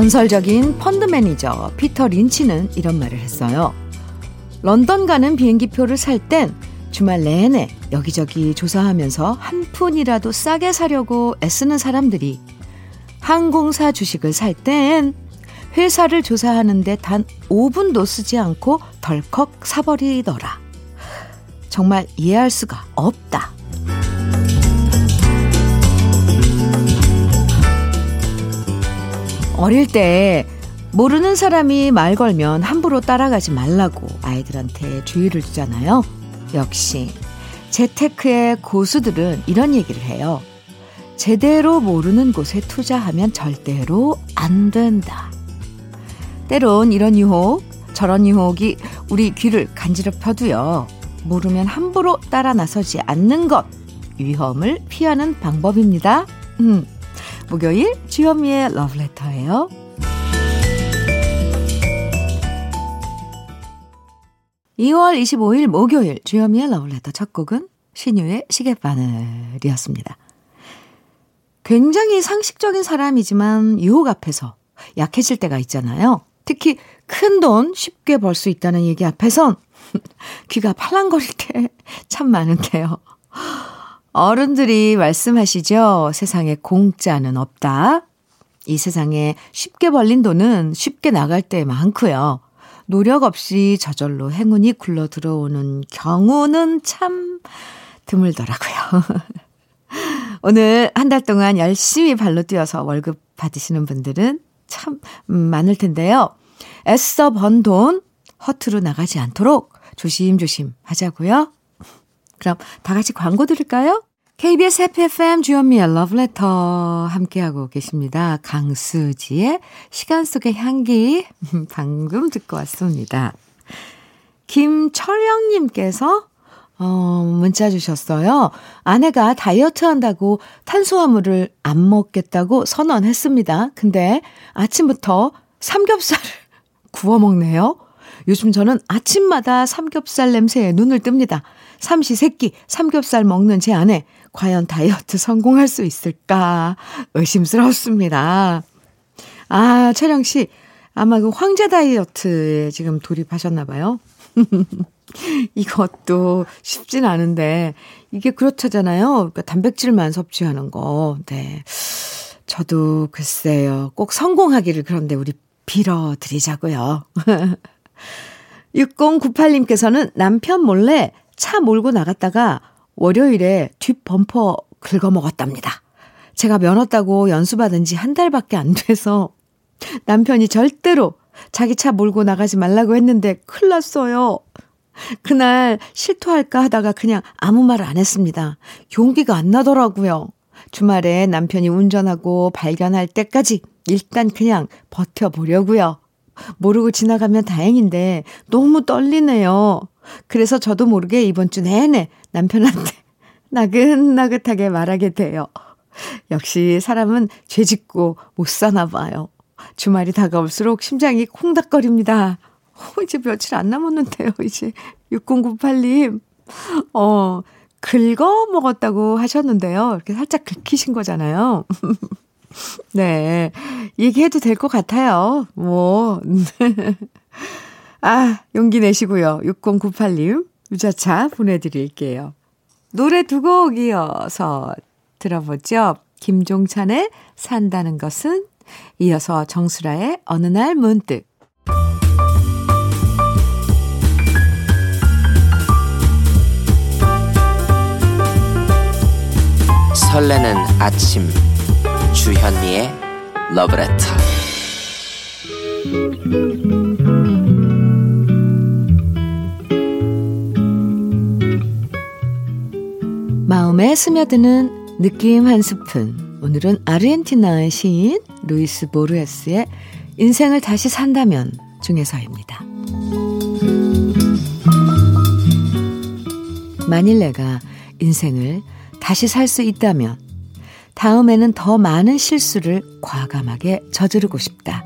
전설적인 펀드 매니저 피터 린치는 이런 말을 했어요. 런던 가는 비행기 표를 살 땐 주말 내내 여기저기 조사하면서 한 푼이라도 싸게 사려고 애쓰는 사람들이 항공사 주식을 살 땐 회사를 조사하는데 단 5분도 쓰지 않고 덜컥 사버리더라. 정말 이해할 수가 없다. 어릴 때 모르는 사람이 말 걸면 함부로 따라가지 말라고 아이들한테 주의를 주잖아요. 역시 재테크의 고수들은 이런 얘기를 해요. 제대로 모르는 곳에 투자하면 절대로 안 된다. 때론 이런 유혹, 저런 유혹이 우리 귀를 간지럽혀도요. 모르면 함부로 따라 나서지 않는 것. 위험을 피하는 방법입니다. 음. 목요일 주현미의 러브레터예요. 2월 25일 목요일 주현미의 러브레터 첫 곡은 신유의 시계바늘이었습니다. 굉장히 상식적인 사람이지만 유혹 앞에서 약해질 때가 있잖아요. 특히 큰 돈 쉽게 벌 수 있다는 얘기 앞에선 귀가 팔랑거릴 때 참 많은데요. 어른들이 말씀하시죠. 세상에 공짜는 없다. 이 세상에 쉽게 벌린 돈은 쉽게 나갈 때 많고요. 노력 없이 저절로 행운이 굴러 들어오는 경우는 참 드물더라고요. 오늘 한 달 동안 열심히 발로 뛰어서 월급 받으시는 분들은 참 많을 텐데요. 애써 번 돈 허투루 나가지 않도록 조심조심 하자고요. 그럼 다 같이 광고 들을까요? KBS 해피 FM 주현미의 러브레터 함께하고 계십니다. 강수지의 시간 속의 향기 방금 듣고 왔습니다. 김철영님께서 어, 문자 주셨어요. 아내가 다이어트 한다고 탄수화물을 안 먹겠다고 선언했습니다. 근데 아침부터 삼겹살을 구워 먹네요. 요즘 저는 아침마다 삼겹살 냄새에 눈을 뜹니다. 삼시 세끼 삼겹살 먹는 제 아내 과연 다이어트 성공할 수 있을까 의심스럽습니다. 아, 채령 씨 아마 그 황제 다이어트에 지금 돌입하셨나 봐요. 이것도 쉽진 않은데 이게 그렇다잖아요. 그러니까 단백질만 섭취하는 거. 네. 저도 글쎄요. 꼭 성공하기를 그런데 우리 빌어 드리자고요. 6098님께서는 남편 몰래 차 몰고 나갔다가 월요일에 뒷 범퍼 긁어 먹었답니다. 제가 면허 따고 연수받은 지 한 달밖에 안 돼서 남편이 절대로 자기 차 몰고 나가지 말라고 했는데 큰일 났어요. 그날 실토할까 하다가 그냥 아무 말 안 했습니다. 용기가 안 나더라고요. 주말에 남편이 운전하고 발견할 때까지 일단 그냥 버텨보려고요. 모르고 지나가면 다행인데 너무 떨리네요. 그래서 저도 모르게 이번 주 내내 남편한테 나긋나긋하게 말하게 돼요. 역시 사람은 죄 짓고 못 사나 봐요. 주말이 다가올수록 심장이 콩닥거립니다. 어, 이제 며칠 안 남았는데요, 이제. 6098님. 어, 긁어 먹었다고 하셨는데요. 이렇게 살짝 긁히신 거잖아요. 네. 얘기해도 될 것 같아요. 뭐. 아, 용기 내시고요. 6098님. 유자차 보내드릴게요. 노래 두 곡 이어서 들어보죠. 김종찬의 산다는 것은 이어서 정수라의 어느 날 문득 설레는 아침 주현미의 러브레터 마음에 스며드는 느낌 한 스푼 오늘은 아르헨티나의 시인 루이스 보르헤스의 인생을 다시 산다면 중에서입니다. 만일 내가 인생을 다시 살 수 있다면 다음에는 더 많은 실수를 과감하게 저지르고 싶다.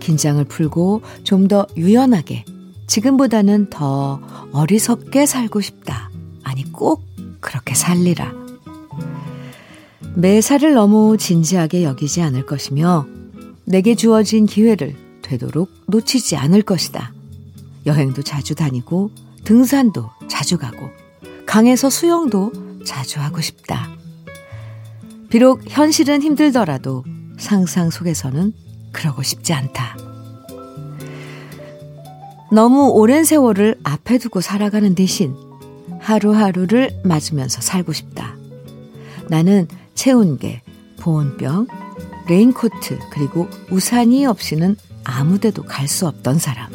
긴장을 풀고 좀 더 유연하게 지금보다는 더 어리석게 살고 싶다. 아니 꼭 그렇게 살리라. 매사를 너무 진지하게 여기지 않을 것이며 내게 주어진 기회를 되도록 놓치지 않을 것이다. 여행도 자주 다니고 등산도 자주 가고 강에서 수영도 자주 하고 싶다. 비록 현실은 힘들더라도 상상 속에서는 그러고 싶지 않다. 너무 오랜 세월을 앞에 두고 살아가는 대신 하루하루를 맞으면서 살고 싶다. 나는 체온계, 보온병, 레인코트, 그리고 우산이 없이는 아무 데도 갈 수 없던 사람.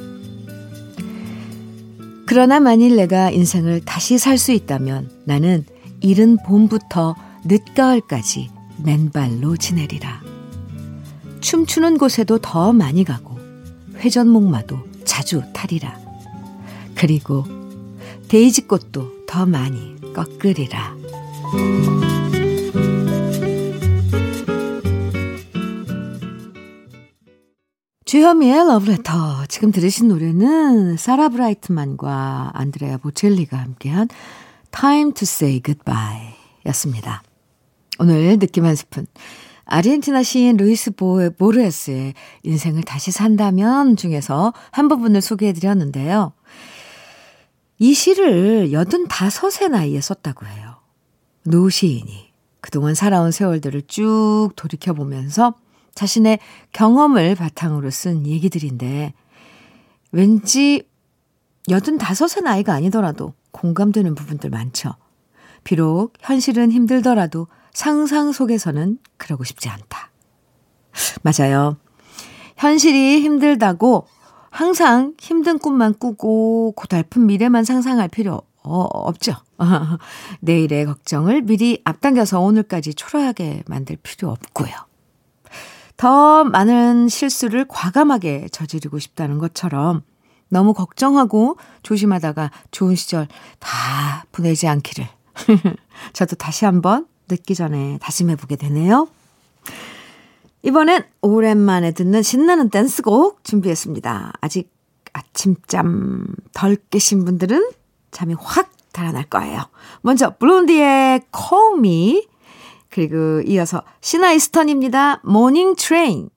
그러나 만일 내가 인생을 다시 살 수 있다면 나는 이른 봄부터 늦가을까지 맨발로 지내리라. 춤추는 곳에도 더 많이 가고 회전목마도 자주 타리라. 그리고 데이지꽃도 더 많이 꺾으리라. 주현미의 러브레터. 지금 들으신 노래는 사라 브라이트만과 안드레아 보첼리가 함께한 Time to Say Goodbye 였습니다. 오늘 느낌 한 스푼. 아르헨티나 시인 루이스 보르헤스의 인생을 다시 산다면 중에서 한 부분을 소개해 드렸는데요. 이 시를 85세 나이에 썼다고 해요. 노 시인이 그동안 살아온 세월들을 쭉 돌이켜보면서 자신의 경험을 바탕으로 쓴 얘기들인데 왠지 85세 나이가 아니더라도 공감되는 부분들 많죠. 비록 현실은 힘들더라도 상상 속에서는 그러고 싶지 않다. 맞아요. 현실이 힘들다고 항상 힘든 꿈만 꾸고 고달픈 미래만 상상할 필요 어, 없죠. 내일의 걱정을 미리 앞당겨서 오늘까지 초라하게 만들 필요 없고요. 더 많은 실수를 과감하게 저지르고 싶다는 것처럼 너무 걱정하고 조심하다가 좋은 시절 다 보내지 않기를. 저도 다시 한번 늦기 전에 다짐해보게 되네요. 이번엔 오랜만에 듣는 신나는 댄스곡 준비했습니다. 아직 아침잠 덜 깨신 분들은 잠이 확 달아날 거예요. 먼저 블론디의 Call Me 그리고 이어서 시나 이스턴입니다. Morning Train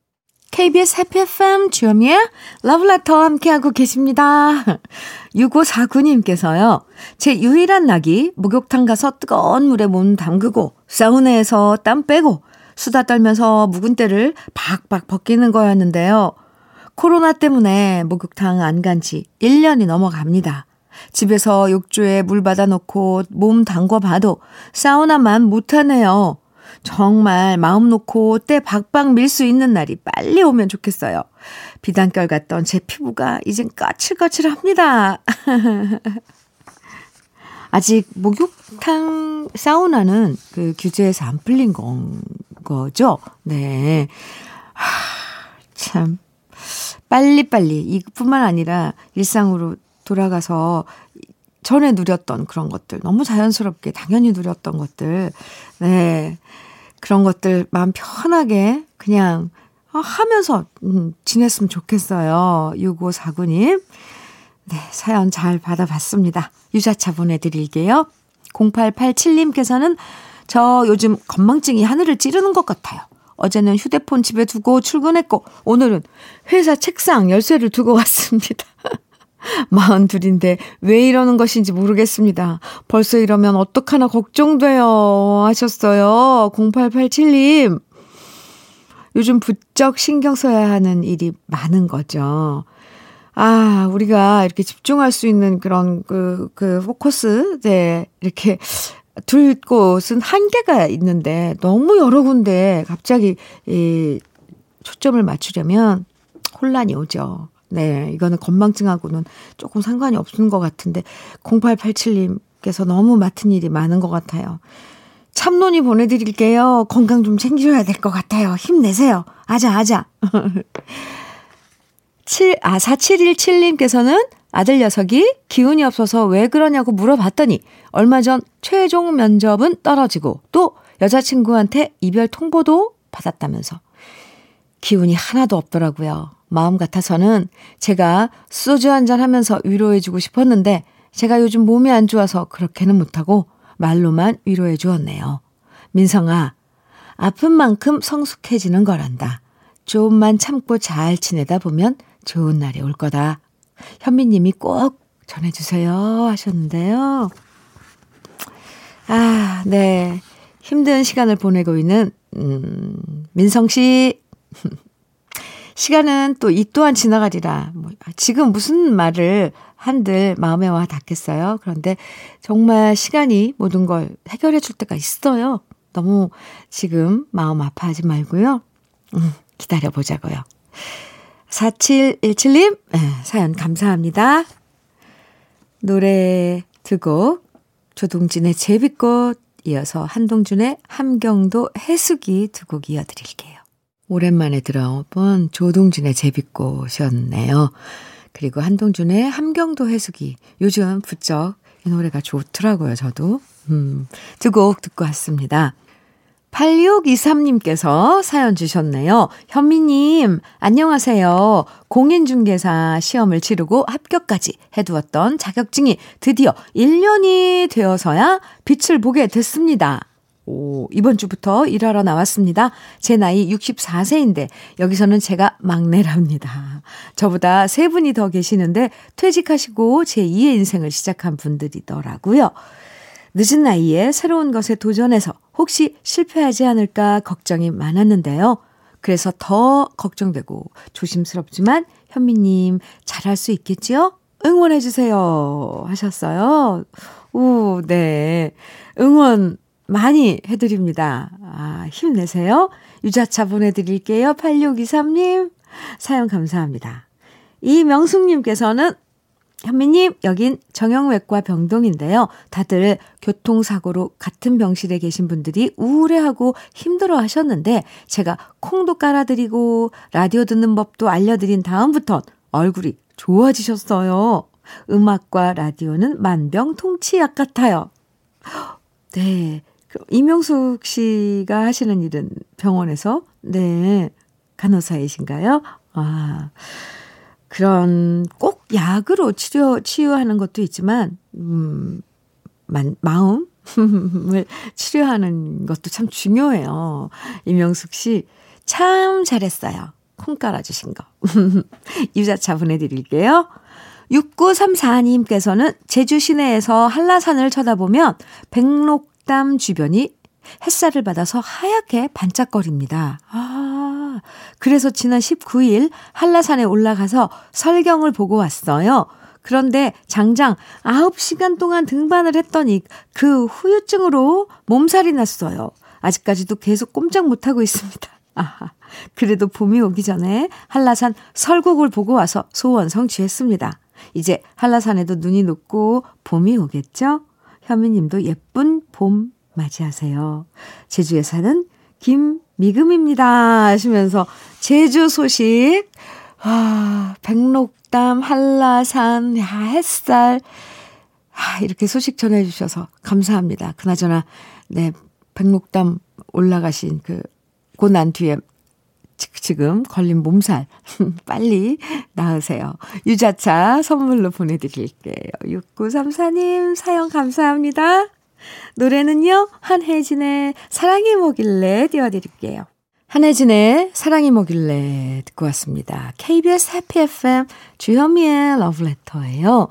KBS Happy FM 주현미의 러브레터 함께하고 계십니다. 6549님께서요. 제 유일한 낙이 목욕탕 가서 뜨거운 물에 몸 담그고 사우나에서 땀 빼고 수다 떨면서 묵은 때를 박박 벗기는 거였는데요. 코로나 때문에 목욕탕 안 간 지 1년이 넘어갑니다. 집에서 욕조에 물 받아놓고 몸 담궈 봐도 사우나만 못하네요. 정말 마음 놓고 때 박박 밀 수 있는 날이 빨리 오면 좋겠어요. 비단결 같던 제 피부가 이젠 까칠까칠합니다. 아직 목욕탕 사우나는 그 규제에서 안 풀린 건 거죠? 네. 하, 참. 빨리빨리 이뿐만 아니라 일상으로 돌아가서 전에 누렸던 그런 것들, 너무 자연스럽게 당연히 누렸던 것들, 네. 그런 것들 마음 편하게 그냥 하면서 음, 지냈으면 좋겠어요. 6549님. 네, 사연 잘 받아봤습니다. 유자차 보내드릴게요. 0887님께서는 저 요즘 건망증이 하늘을 찌르는 것 같아요. 어제는 휴대폰 집에 두고 출근했고, 오늘은 회사 책상 열쇠를 두고 왔습니다. 마흔 둘인데 왜 이러는 것인지 모르겠습니다. 벌써 이러면 어떡하나 걱정돼요. 하셨어요. 0887님. 요즘 부쩍 신경 써야 하는 일이 많은 거죠. 아, 우리가 이렇게 집중할 수 있는 그런 그, 그 포커스, 네, 이렇게 둘 곳은 한계가 있는데 너무 여러 군데 갑자기 이 초점을 맞추려면 혼란이 오죠. 네, 이거는 건망증하고는 조금 상관이 없는 것 같은데 0887님께서 너무 맡은 일이 많은 것 같아요. 참론이 보내드릴게요. 건강 좀 챙기셔야 될 것 같아요. 힘내세요. 아자, 아자. 7, 아, 4717님께서는 아들 녀석이 기운이 없어서 왜 그러냐고 물어봤더니 얼마 전 최종 면접은 떨어지고 또 여자친구한테 이별 통보도 받았다면서 기운이 하나도 없더라고요. 마음 같아서는 제가 소주 한잔 하면서 위로해주고 싶었는데 제가 요즘 몸이 안 좋아서 그렇게는 못하고 말로만 위로해 주었네요. 민성아, 아픈 만큼 성숙해지는 거란다. 좀만 참고 잘 지내다 보면 좋은 날이 올 거다. 현미님이 꼭 전해주세요 하셨는데요. 아, 네. 힘든 시간을 보내고 있는, 음, 민성 씨. 시간은 또 이 또한 지나가리라. 뭐, 지금 무슨 말을 한들 마음에 와 닿겠어요. 그런데 정말 시간이 모든 걸 해결해 줄 때가 있어요. 너무 지금 마음 아파하지 말고요. 음, 기다려 보자고요. 4717님, 네, 사연 감사합니다. 노래 두곡 조동진의 제비꽃 이어서 한동준의 함경도 해수기 두 곡 이어드릴게요. 오랜만에 들어본 조동진의 제비꽃이었네요. 그리고 한동준의 함경도 해수기. 요즘 부쩍 이 노래가 좋더라고요, 저도. 음, 두 곡 듣고 왔습니다. 8623님께서 사연 주셨네요. 현미님, 안녕하세요. 공인중개사 시험을 치르고 합격까지 해두었던 자격증이 드디어 1년이 되어서야 빛을 보게 됐습니다. 오, 이번 주부터 일하러 나왔습니다. 제 나이 64세인데 여기서는 제가 막내랍니다. 저보다 세 분이 더 계시는데 퇴직하시고 제 2의 인생을 시작한 분들이더라고요. 늦은 나이에 새로운 것에 도전해서 혹시 실패하지 않을까 걱정이 많았는데요. 그래서 더 걱정되고 조심스럽지만 현미님 잘할 수 있겠지요? 응원해주세요. 하셨어요. 오, 네. 응원 많이 해드립니다. 아, 힘내세요. 유자차 보내드릴게요. 8623님. 사연 감사합니다. 이명숙님께서는 현미님, 여긴 정형외과 병동인데요. 다들 교통사고로 같은 병실에 계신 분들이 우울해하고 힘들어 하셨는데, 제가 콩도 깔아드리고, 라디오 듣는 법도 알려드린 다음부터 얼굴이 좋아지셨어요. 음악과 라디오는 만병통치약 같아요. 네. 이명숙 씨가 하시는 일은 병원에서, 네. 간호사이신가요? 아. 그런 꼭 약으로 치료, 치유하는 것도 있지만, 음, 만, 마음을 치료하는 것도 참 중요해요. 이명숙 씨, 참 잘했어요. 콩 깔아주신 거. 유자차 보내드릴게요. 6934님께서는 제주 시내에서 한라산을 쳐다보면 백록담 주변이 햇살을 받아서 하얗게 반짝거립니다. 아, 그래서 지난 19일 한라산에 올라가서 설경을 보고 왔어요. 그런데 장장 9시간 동안 등반을 했더니 그 후유증으로 몸살이 났어요. 아직까지도 계속 꼼짝 못하고 있습니다. 아하, 그래도 봄이 오기 전에 한라산 설국을 보고 와서 소원 성취했습니다. 이제 한라산에도 눈이 녹고 봄이 오겠죠? 현미님도 예쁜 봄 맞이하세요. 제주에 사는 김 미금입니다. 하시면서 제주 소식, 아, 백록담, 한라산, 야, 햇살, 아, 이렇게 소식 전해주셔서 감사합니다. 그나저나, 네, 백록담 올라가신 그, 고난 뒤에 지금 걸린 몸살 빨리 나으세요. 유자차 선물로 보내드릴게요. 6934님 사연 감사합니다. 노래는요, 한혜진의 사랑이 뭐길래 띄워드릴게요. 한혜진의 사랑이 뭐길래 듣고 왔습니다. KBS 해피 FM 주현미의 러브레터예요.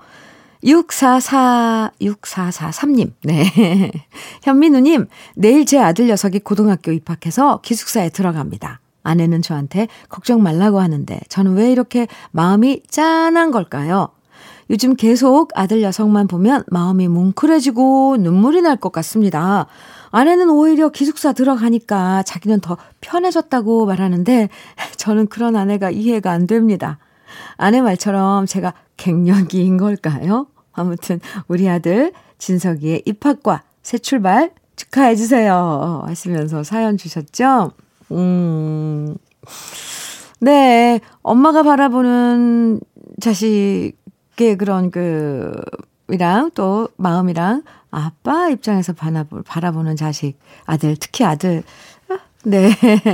644, 6443님, 네. 현민우님, 내일 제 아들 녀석이 고등학교 입학해서 기숙사에 들어갑니다. 아내는 저한테 걱정 말라고 하는데 저는 왜 이렇게 마음이 짠한 걸까요? 요즘 계속 아들 녀석만 보면 마음이 뭉클해지고 눈물이 날 것 같습니다. 아내는 오히려 기숙사 들어가니까 자기는 더 편해졌다고 말하는데 저는 그런 아내가 이해가 안 됩니다. 아내 말처럼 제가 갱년기인 걸까요? 아무튼 우리 아들 진석이의 입학과 새 출발 축하해 주세요. 하시면서 사연 주셨죠? 음. 네. 엄마가 바라보는 자식 의 그런 그, 이랑 또 마음이랑 아빠 입장에서 바라보, 바라보는 자식, 아들, 특히 아들, 네,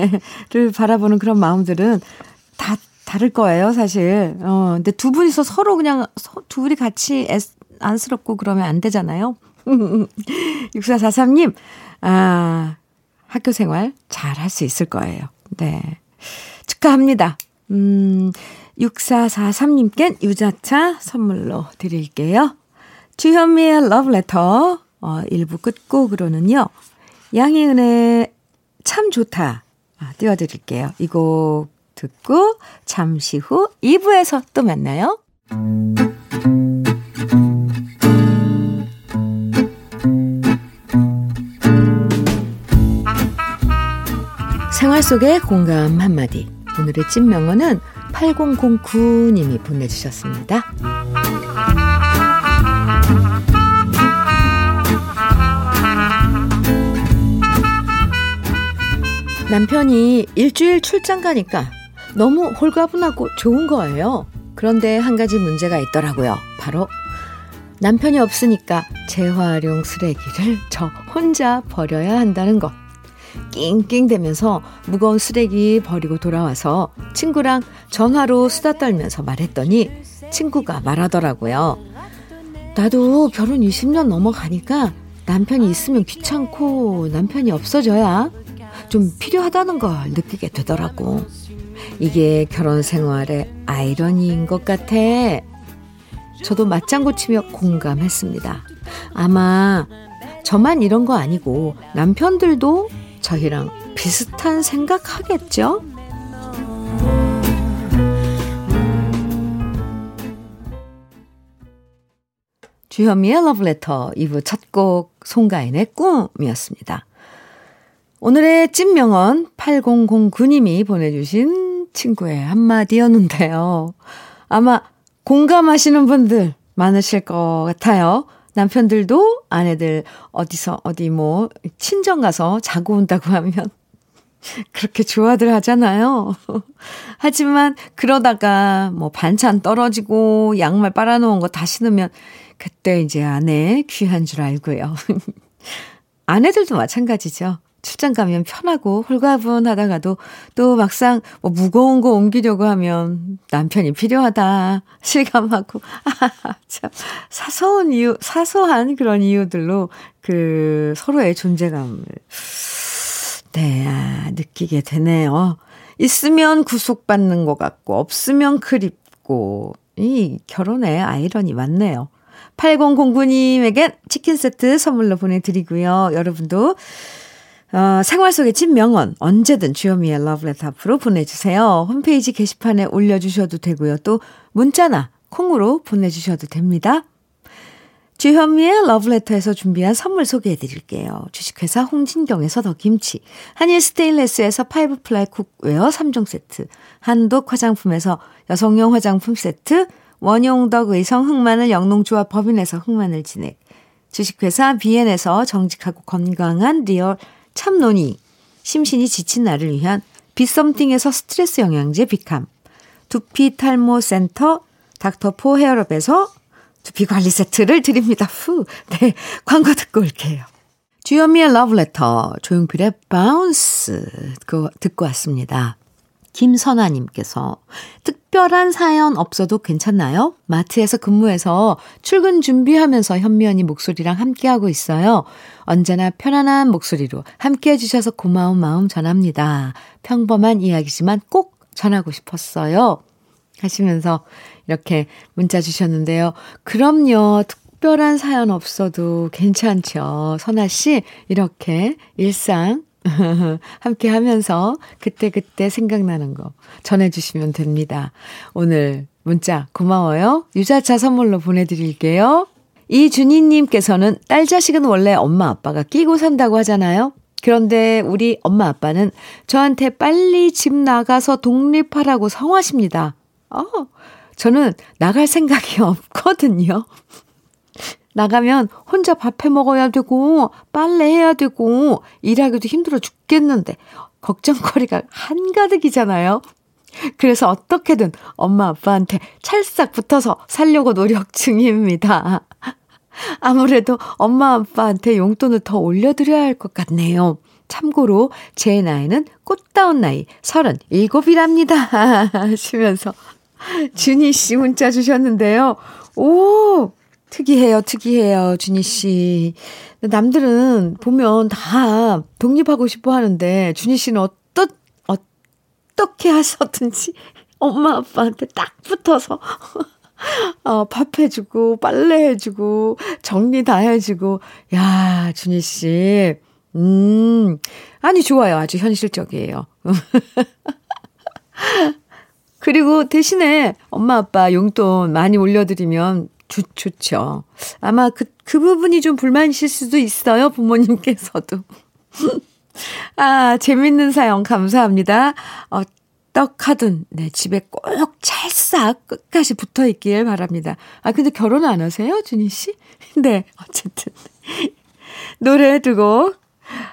를 바라보는 그런 마음들은 다 다를 거예요, 사실. 어, 근데 두 분이서 서로 그냥, 서, 둘이 같이 애, 안쓰럽고 그러면 안 되잖아요. 6443님, 아, 학교 생활 잘 할 수 있을 거예요. 네. 축하합니다. 음, 6443님께 유자차 선물로 드릴게요. 주현미의 러브레터 어, 1부 끝곡으로는요. 양희은의 참 좋다 아, 띄워드릴게요. 이 곡 듣고 잠시 후 2부에서 또 만나요. 생활 속의 공감 한마디. 오늘의 찐명언은 8009님이 보내주셨습니다. 남편이 일주일 출장 가니까 너무 홀가분하고 좋은 거예요. 그런데 한 가지 문제가 있더라고요. 바로 남편이 없으니까 재활용 쓰레기를 저 혼자 버려야 한다는 것. 낑낑대면서 무거운 쓰레기 버리고 돌아와서 친구랑 전화로 수다 떨면서 말했더니 친구가 말하더라고요. 나도 결혼 20년 넘어가니까 남편이 있으면 귀찮고 남편이 없어져야 좀 필요하다는 걸 느끼게 되더라고. 이게 결혼 생활의 아이러니인 것 같아. 저도 맞장구 치며 공감했습니다. 아마 저만 이런 거 아니고 남편들도 저희랑 비슷한 생각하겠죠? 주현미의 러브레터 2부 첫 곡 송가인의 꿈이었습니다. 오늘의 찐명언 8009님이 보내주신 친구의 한마디였는데요. 아마 공감하시는 분들 많으실 것 같아요. 남편들도 아내들 어디서 어디 뭐 친정 가서 자고 온다고 하면 그렇게 좋아들 하잖아요. 하지만 그러다가 뭐 반찬 떨어지고 양말 빨아놓은 거 다시 넣으면 그때 이제 아내 귀한 줄 알고요. 아내들도 마찬가지죠. 출장 가면 편하고 홀가분하다가도 또 막상 뭐 무거운 거 옮기려고 하면 남편이 필요하다 실감하고 아, 참 사소한 이유 사소한 그런 이유들로 그 서로의 존재감을 네 아, 느끼게 되네요. 있으면 구속받는 것 같고 없으면 그립고 이 결혼의 아이러니 맞네요. 8009님에겐 치킨 세트 선물로 보내드리고요. 여러분도 어, 생활 속의 찐명언 언제든 주현미의 러브레터 앞으로 보내주세요. 홈페이지 게시판에 올려주셔도 되고요. 또 문자나 콩으로 보내주셔도 됩니다. 주현미의 러브레터에서 준비한 선물 소개해 드릴게요. 주식회사 홍진경에서 더 김치, 한일 스테인레스에서 five ply cookware 3종 세트, 한독 화장품에서 여성용 화장품 세트, 원용덕 의성 흑마늘 영농조합 법인에서 흑마늘 진액, 주식회사 비엔에서 정직하고 건강한 real 참논이, 심신이 지친 나를 위한 Be Something에서 스트레스 영양제 Be Calm, 두피 탈모 센터 닥터포 헤어럽에서 두피 관리 세트를 드립니다. 후, 네, 광고 듣고 올게요. 주현미의 러브레터, 조용필의 Bounce 듣고, 듣고 왔습니다. 김선아님께서 특별한 사연 없어도 괜찮나요? 마트에서 근무해서 출근 준비하면서 현미 언니 목소리랑 함께하고 있어요. 언제나 편안한 목소리로 함께해 주셔서 고마운 마음 전합니다. 평범한 이야기지만 꼭 전하고 싶었어요. 하시면서 이렇게 문자 주셨는데요. 그럼요. 특별한 사연 없어도 괜찮죠. 선아 씨, 이렇게 일상 함께 하면서 그때그때 생각나는 거 전해주시면 됩니다. 오늘 문자 고마워요. 유자차 선물로 보내드릴게요. 이준희님께서는 딸 자식은 원래 엄마 아빠가 끼고 산다고 하잖아요. 그런데 우리 엄마 아빠는 저한테 빨리 집 나가서 독립하라고 성화십니다. 어, 저는 나갈 생각이 없거든요. 나가면 혼자 밥해 먹어야 되고, 빨래 해야 되고, 일하기도 힘들어 죽겠는데, 걱정거리가 한가득이잖아요. 그래서 어떻게든 엄마 아빠한테 찰싹 붙어서 살려고 노력 중입니다. 아무래도 엄마 아빠한테 용돈을 더 올려드려야 할 것 같네요. 참고로 제 나이는 꽃다운 나이 37이랍니다. 하시면서 준희 씨 문자 주셨는데요. 오! 특이해요, 특이해요, 준희 씨. 남들은 보면 다 독립하고 싶어 하는데, 준희 씨는 어떤, 어떻게 하셨든지 엄마 아빠한테 딱 붙어서 어, 밥 해주고, 빨래 해주고, 정리 다 해주고. 야, 준희 씨. 음, 아니, 좋아요. 아주 현실적이에요. 그리고 대신에 엄마 아빠 용돈 많이 올려드리면 좋, 좋죠. 아마 그, 그 부분이 좀 불만이실 수도 있어요. 부모님께서도. 아, 재밌는 사연 감사합니다. 어, 떡하든, 네, 집에 꼭 찰싹 끝까지 붙어 있길 바랍니다. 아, 근데 결혼 안 하세요, 준희 씨? 네, 어쨌든. 노래 두곡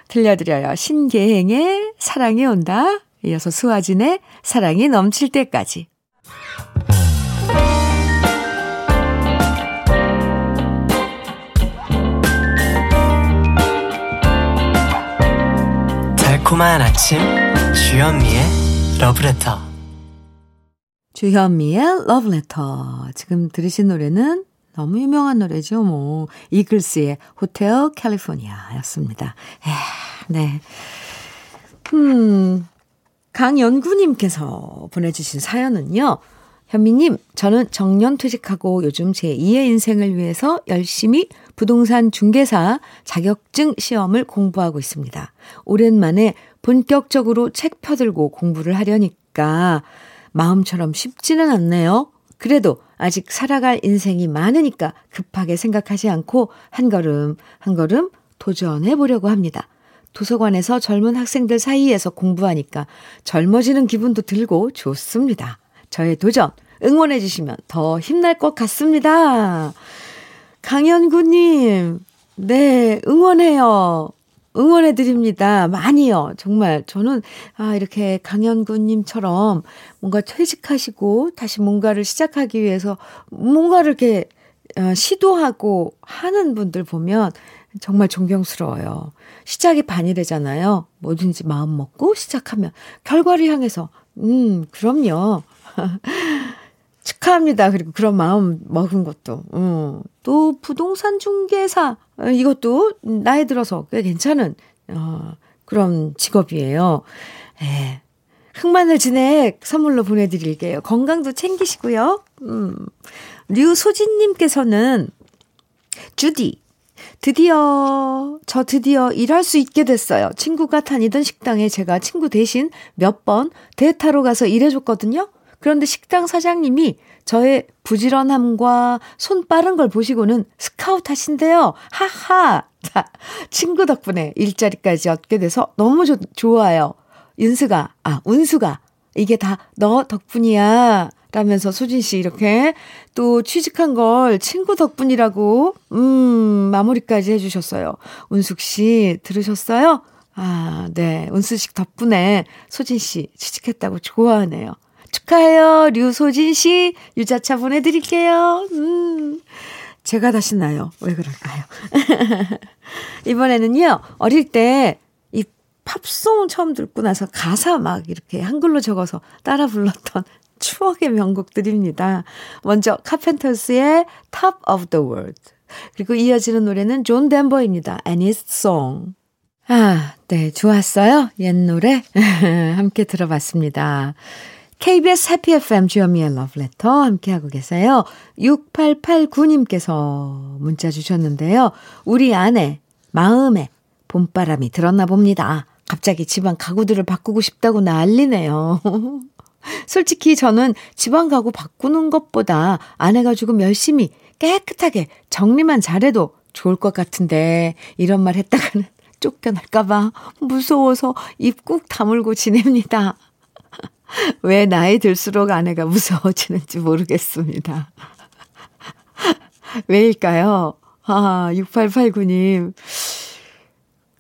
들려드려요. 신계행의 사랑이 온다. 이어서 수아진의 사랑이 넘칠 때까지. 달콤한 아침 주현미의 러브레터 주현미의 러브레터 지금 들으신 노래는 너무 유명한 노래죠 뭐. 이글스의 호텔 캘리포니아였습니다. 네. 음 강연구님께서 보내주신 사연은요. 현미님, 저는 정년 퇴직하고 요즘 제 2의 인생을 위해서 열심히 부동산 중개사 자격증 시험을 공부하고 있습니다. 오랜만에 본격적으로 책 펴들고 공부를 하려니까 마음처럼 쉽지는 않네요. 그래도 아직 살아갈 인생이 많으니까 급하게 생각하지 않고 한 걸음 한 걸음 도전해 보려고 합니다. 도서관에서 젊은 학생들 사이에서 공부하니까 젊어지는 기분도 들고 좋습니다. 저의 도전 응원해 주시면 더 힘날 것 같습니다. 강현구님, 네, 응원해요. 응원해 드립니다. 많이요. 정말 저는 아 이렇게 강현구 님처럼 뭔가 퇴직하시고 다시 뭔가를 시작하기 위해서 뭔가를 이렇게 어, 시도하고 하는 분들 보면 정말 존경스러워요. 시작이 반이래잖아요. 뭐든지 마음 먹고 시작하면 결과를 향해서 음, 그럼요. 축하합니다. 그리고 그런 마음 먹은 것도. 음. 또 부동산 중개사 어, 이것도 나이 들어서 꽤 괜찮은 어, 그런 직업이에요. 예. 흑마늘 진액 선물로 보내드릴게요. 건강도 챙기시고요. 음. 류소진님께서는 주디 드디어, 저 드디어 일할 수 있게 됐어요. 친구가 다니던 식당에 제가 친구 대신 몇번 데이터로 가서 일해줬거든요. 그런데 식당 사장님이 저의 부지런함과 손 빠른 걸 보시고는 스카우트 하신대요. 하하. 자, 친구 덕분에 일자리까지 얻게 돼서 너무 조, 좋아요. 윤수가, 아, 운수가, 이게 다 너 덕분이야. 라면서 소진 씨 이렇게 또 취직한 걸 친구 덕분이라고, 음, 마무리까지 해주셨어요. 운숙 씨 들으셨어요? 아, 네. 운수 씨 덕분에 소진 씨 취직했다고 좋아하네요. 축하해요. 류소진 씨. 유자차 보내드릴게요. 음. 제가 다 신나요. 왜 그럴까요? 이번에는요, 어릴 때 이 팝송 처음 듣고 나서 가사 막 이렇게 한글로 적어서 따라 불렀던 추억의 명곡들입니다. 먼저 카펜터스의 Top of the World. 그리고 이어지는 노래는 존 덴버입니다. Annie's Song. 아, 네, 좋았어요. 옛 노래 함께 들어봤습니다. KBS Happy FM 주현미의 러브레터 함께하고 계세요. 6889님께서 문자 주셨는데요. 우리 아내 마음에 봄바람이 들었나 봅니다. 갑자기 집안 가구들을 바꾸고 싶다고 난리네요. 솔직히 저는 집안 가구 바꾸는 것보다 아내가 조금 열심히 깨끗하게 정리만 잘해도 좋을 것 같은데 이런 말 했다가는 쫓겨날까봐 무서워서 입 꾹 다물고 지냅니다. 왜 나이 들수록 아내가 무서워지는지 모르겠습니다. 왜일까요? 아, 6889님.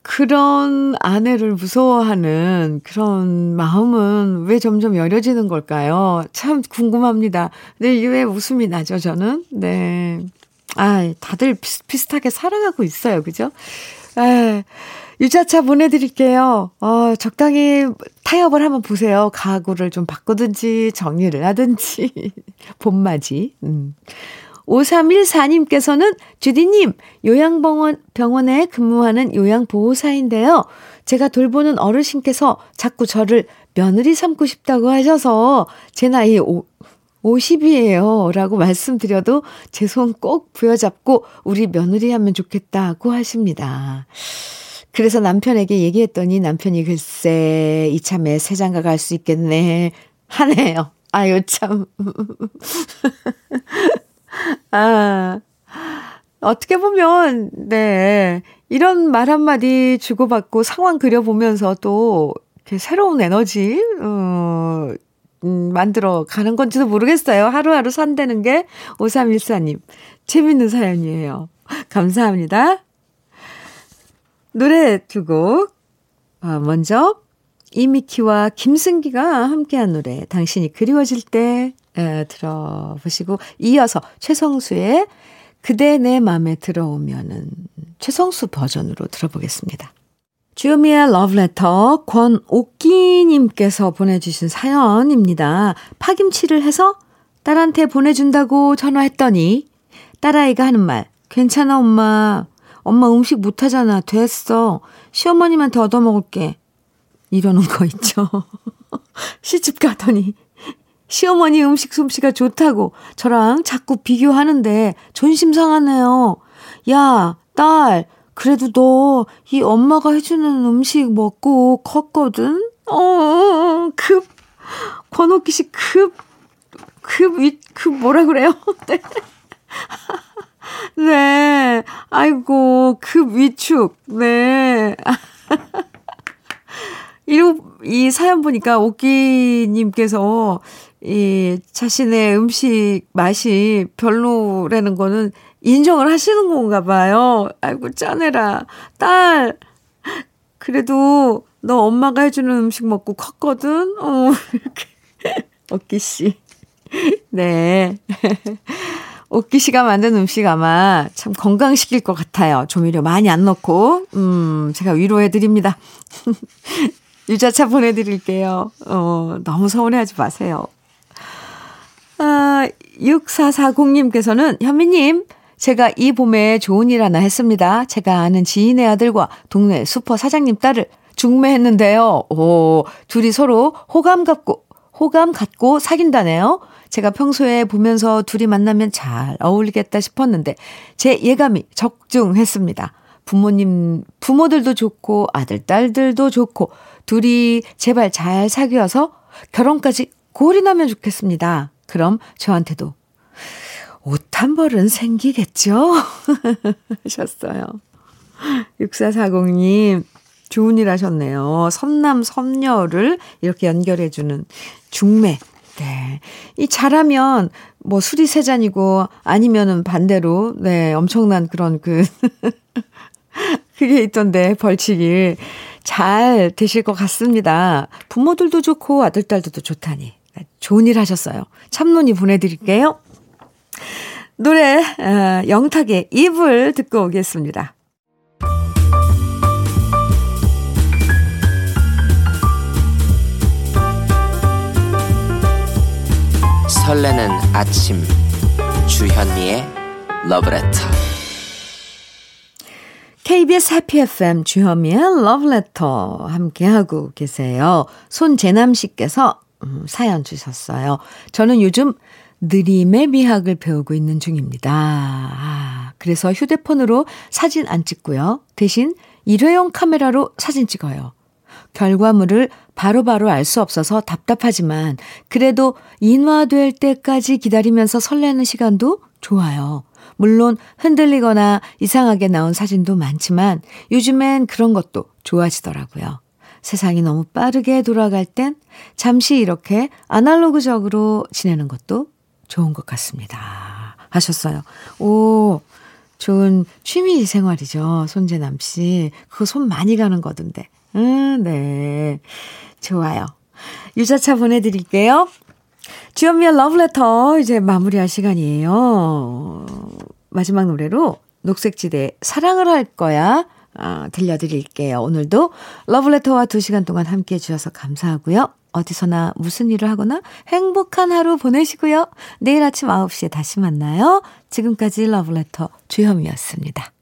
그런 아내를 무서워하는 그런 마음은 왜 점점 여려지는 걸까요? 참 궁금합니다. 네, 왜 웃음이 나죠, 저는? 네. 아, 다들 비슷 비슷하게 살아가고 있어요, 그죠? 에, 유자차 보내드릴게요. 어, 적당히 타협을 한번 보세요. 가구를 좀 바꾸든지, 정리를 하든지. 봄맞이. 음. 5314님께서는 주디님, 요양병원, 병원에 근무하는 요양보호사인데요. 제가 돌보는 어르신께서 자꾸 저를 며느리 삼고 싶다고 하셔서 제 나이 5, 50이에요. 라고 말씀드려도 제 손 꼭 부여잡고 우리 며느리 하면 좋겠다고 하십니다. 그래서 남편에게 얘기했더니 남편이 글쎄 이참에 새장가 갈 수 있겠네 하네요. 아유 참. 아 어떻게 보면 네 이런 말 한마디 주고받고 상황 그려보면서 또 이렇게 새로운 에너지 어, 음, 만들어 가는 건지도 모르겠어요. 하루하루 산다는 게 5314님 재밌는 사연이에요. 감사합니다. 노래 두 곡. 아, 먼저 이미키와 김승기가 함께한 노래 당신이 그리워질 때 에, 들어보시고 이어서 최성수의 그대 내 맘에 들어오면은 최성수 버전으로 들어보겠습니다. 주미의 러브레터 권옥기님께서 보내주신 사연입니다. 파김치를 해서 딸한테 보내준다고 전화했더니 딸아이가 하는 말 괜찮아 엄마 엄마 음식 못하잖아. 됐어. 시어머님한테 얻어먹을게. 이러는 거 있죠. 시집 가더니 시어머니 음식 솜씨가 좋다고 저랑 자꾸 비교하는데 존심 상하네요. 야, 딸, 그래도 너 이 엄마가 해주는 음식 먹고 컸거든? 어, 급, 권옥기 씨 급, 급, 위, 급 뭐라 그래요? 네. 네. 아이고, 급 위축. 네. 이거, 이 사연 보니까 오끼님께서 이 자신의 음식 맛이 별로라는 거는 인정을 하시는 건가 봐요. 아이고, 짜내라. 딸, 그래도 너 엄마가 해주는 음식 먹고 컸거든? 어, 이렇게. 오끼씨. 네. 오끼 씨가 만든 음식 아마 참 건강시킬 것 같아요. 조미료 많이 안 넣고. 음, 제가 위로해드립니다. 유자차 보내드릴게요. 어, 너무 서운해하지 마세요. 아, 6440님께서는 현미님, 제가 이 봄에 좋은 일 하나 했습니다. 제가 아는 지인의 아들과 동네 슈퍼 사장님 딸을 중매했는데요. 오, 둘이 서로 호감 갖고, 호감 갖고 사귄다네요. 제가 평소에 보면서 둘이 만나면 잘 어울리겠다 싶었는데 제 예감이 적중했습니다. 부모님, 부모들도 좋고 아들, 딸들도 좋고 둘이 제발 잘 사귀어서 결혼까지 골이 나면 좋겠습니다. 그럼 저한테도 옷 한 벌은 생기겠죠? 하셨어요. 6440님, 좋은 일 하셨네요. 선남, 선녀를 이렇게 연결해주는 중매. 네. 이 잘하면 뭐 술이 세 잔이고 아니면은 반대로 네, 엄청난 그런 그 그게 있던데 벌칙이 잘 되실 것 같습니다. 부모들도 좋고 아들 딸들도 좋다니. 네, 좋은 일 하셨어요. 참론이 보내드릴게요. 노래 어, 영탁의 입을 듣고 오겠습니다. 설레는 아침 주현미의 러브레터 KBS 해피 FM 주현미의 러브레터 함께하고 계세요. 손재남 씨께서 음, 사연 주셨어요. 저는 요즘 느림의 미학을 배우고 있는 중입니다. 아, 그래서 휴대폰으로 사진 안 찍고요. 대신 일회용 카메라로 사진 찍어요. 결과물을 바로바로 알 수 없어서 답답하지만 그래도 인화될 때까지 기다리면서 설레는 시간도 좋아요. 물론 흔들리거나 이상하게 나온 사진도 많지만 요즘엔 그런 것도 좋아지더라고요. 세상이 너무 빠르게 돌아갈 땐 잠시 이렇게 아날로그적으로 지내는 것도 좋은 것 같습니다. 하셨어요. 오, 좋은 취미 생활이죠. 손재남 씨. 그거 손 많이 가는 거던데. 음, 네. 좋아요. 유자차 보내드릴게요. 주현미의 러브레터 이제 마무리할 시간이에요. 마지막 노래로 녹색지대 사랑을 할 거야 어, 들려드릴게요. 오늘도 러브레터와 2시간 동안 함께 해 주셔서 감사하고요. 어디서나 무슨 일을 하거나 행복한 하루 보내시고요. 내일 아침 9시에 다시 만나요. 지금까지 러브레터 주현미였습니다.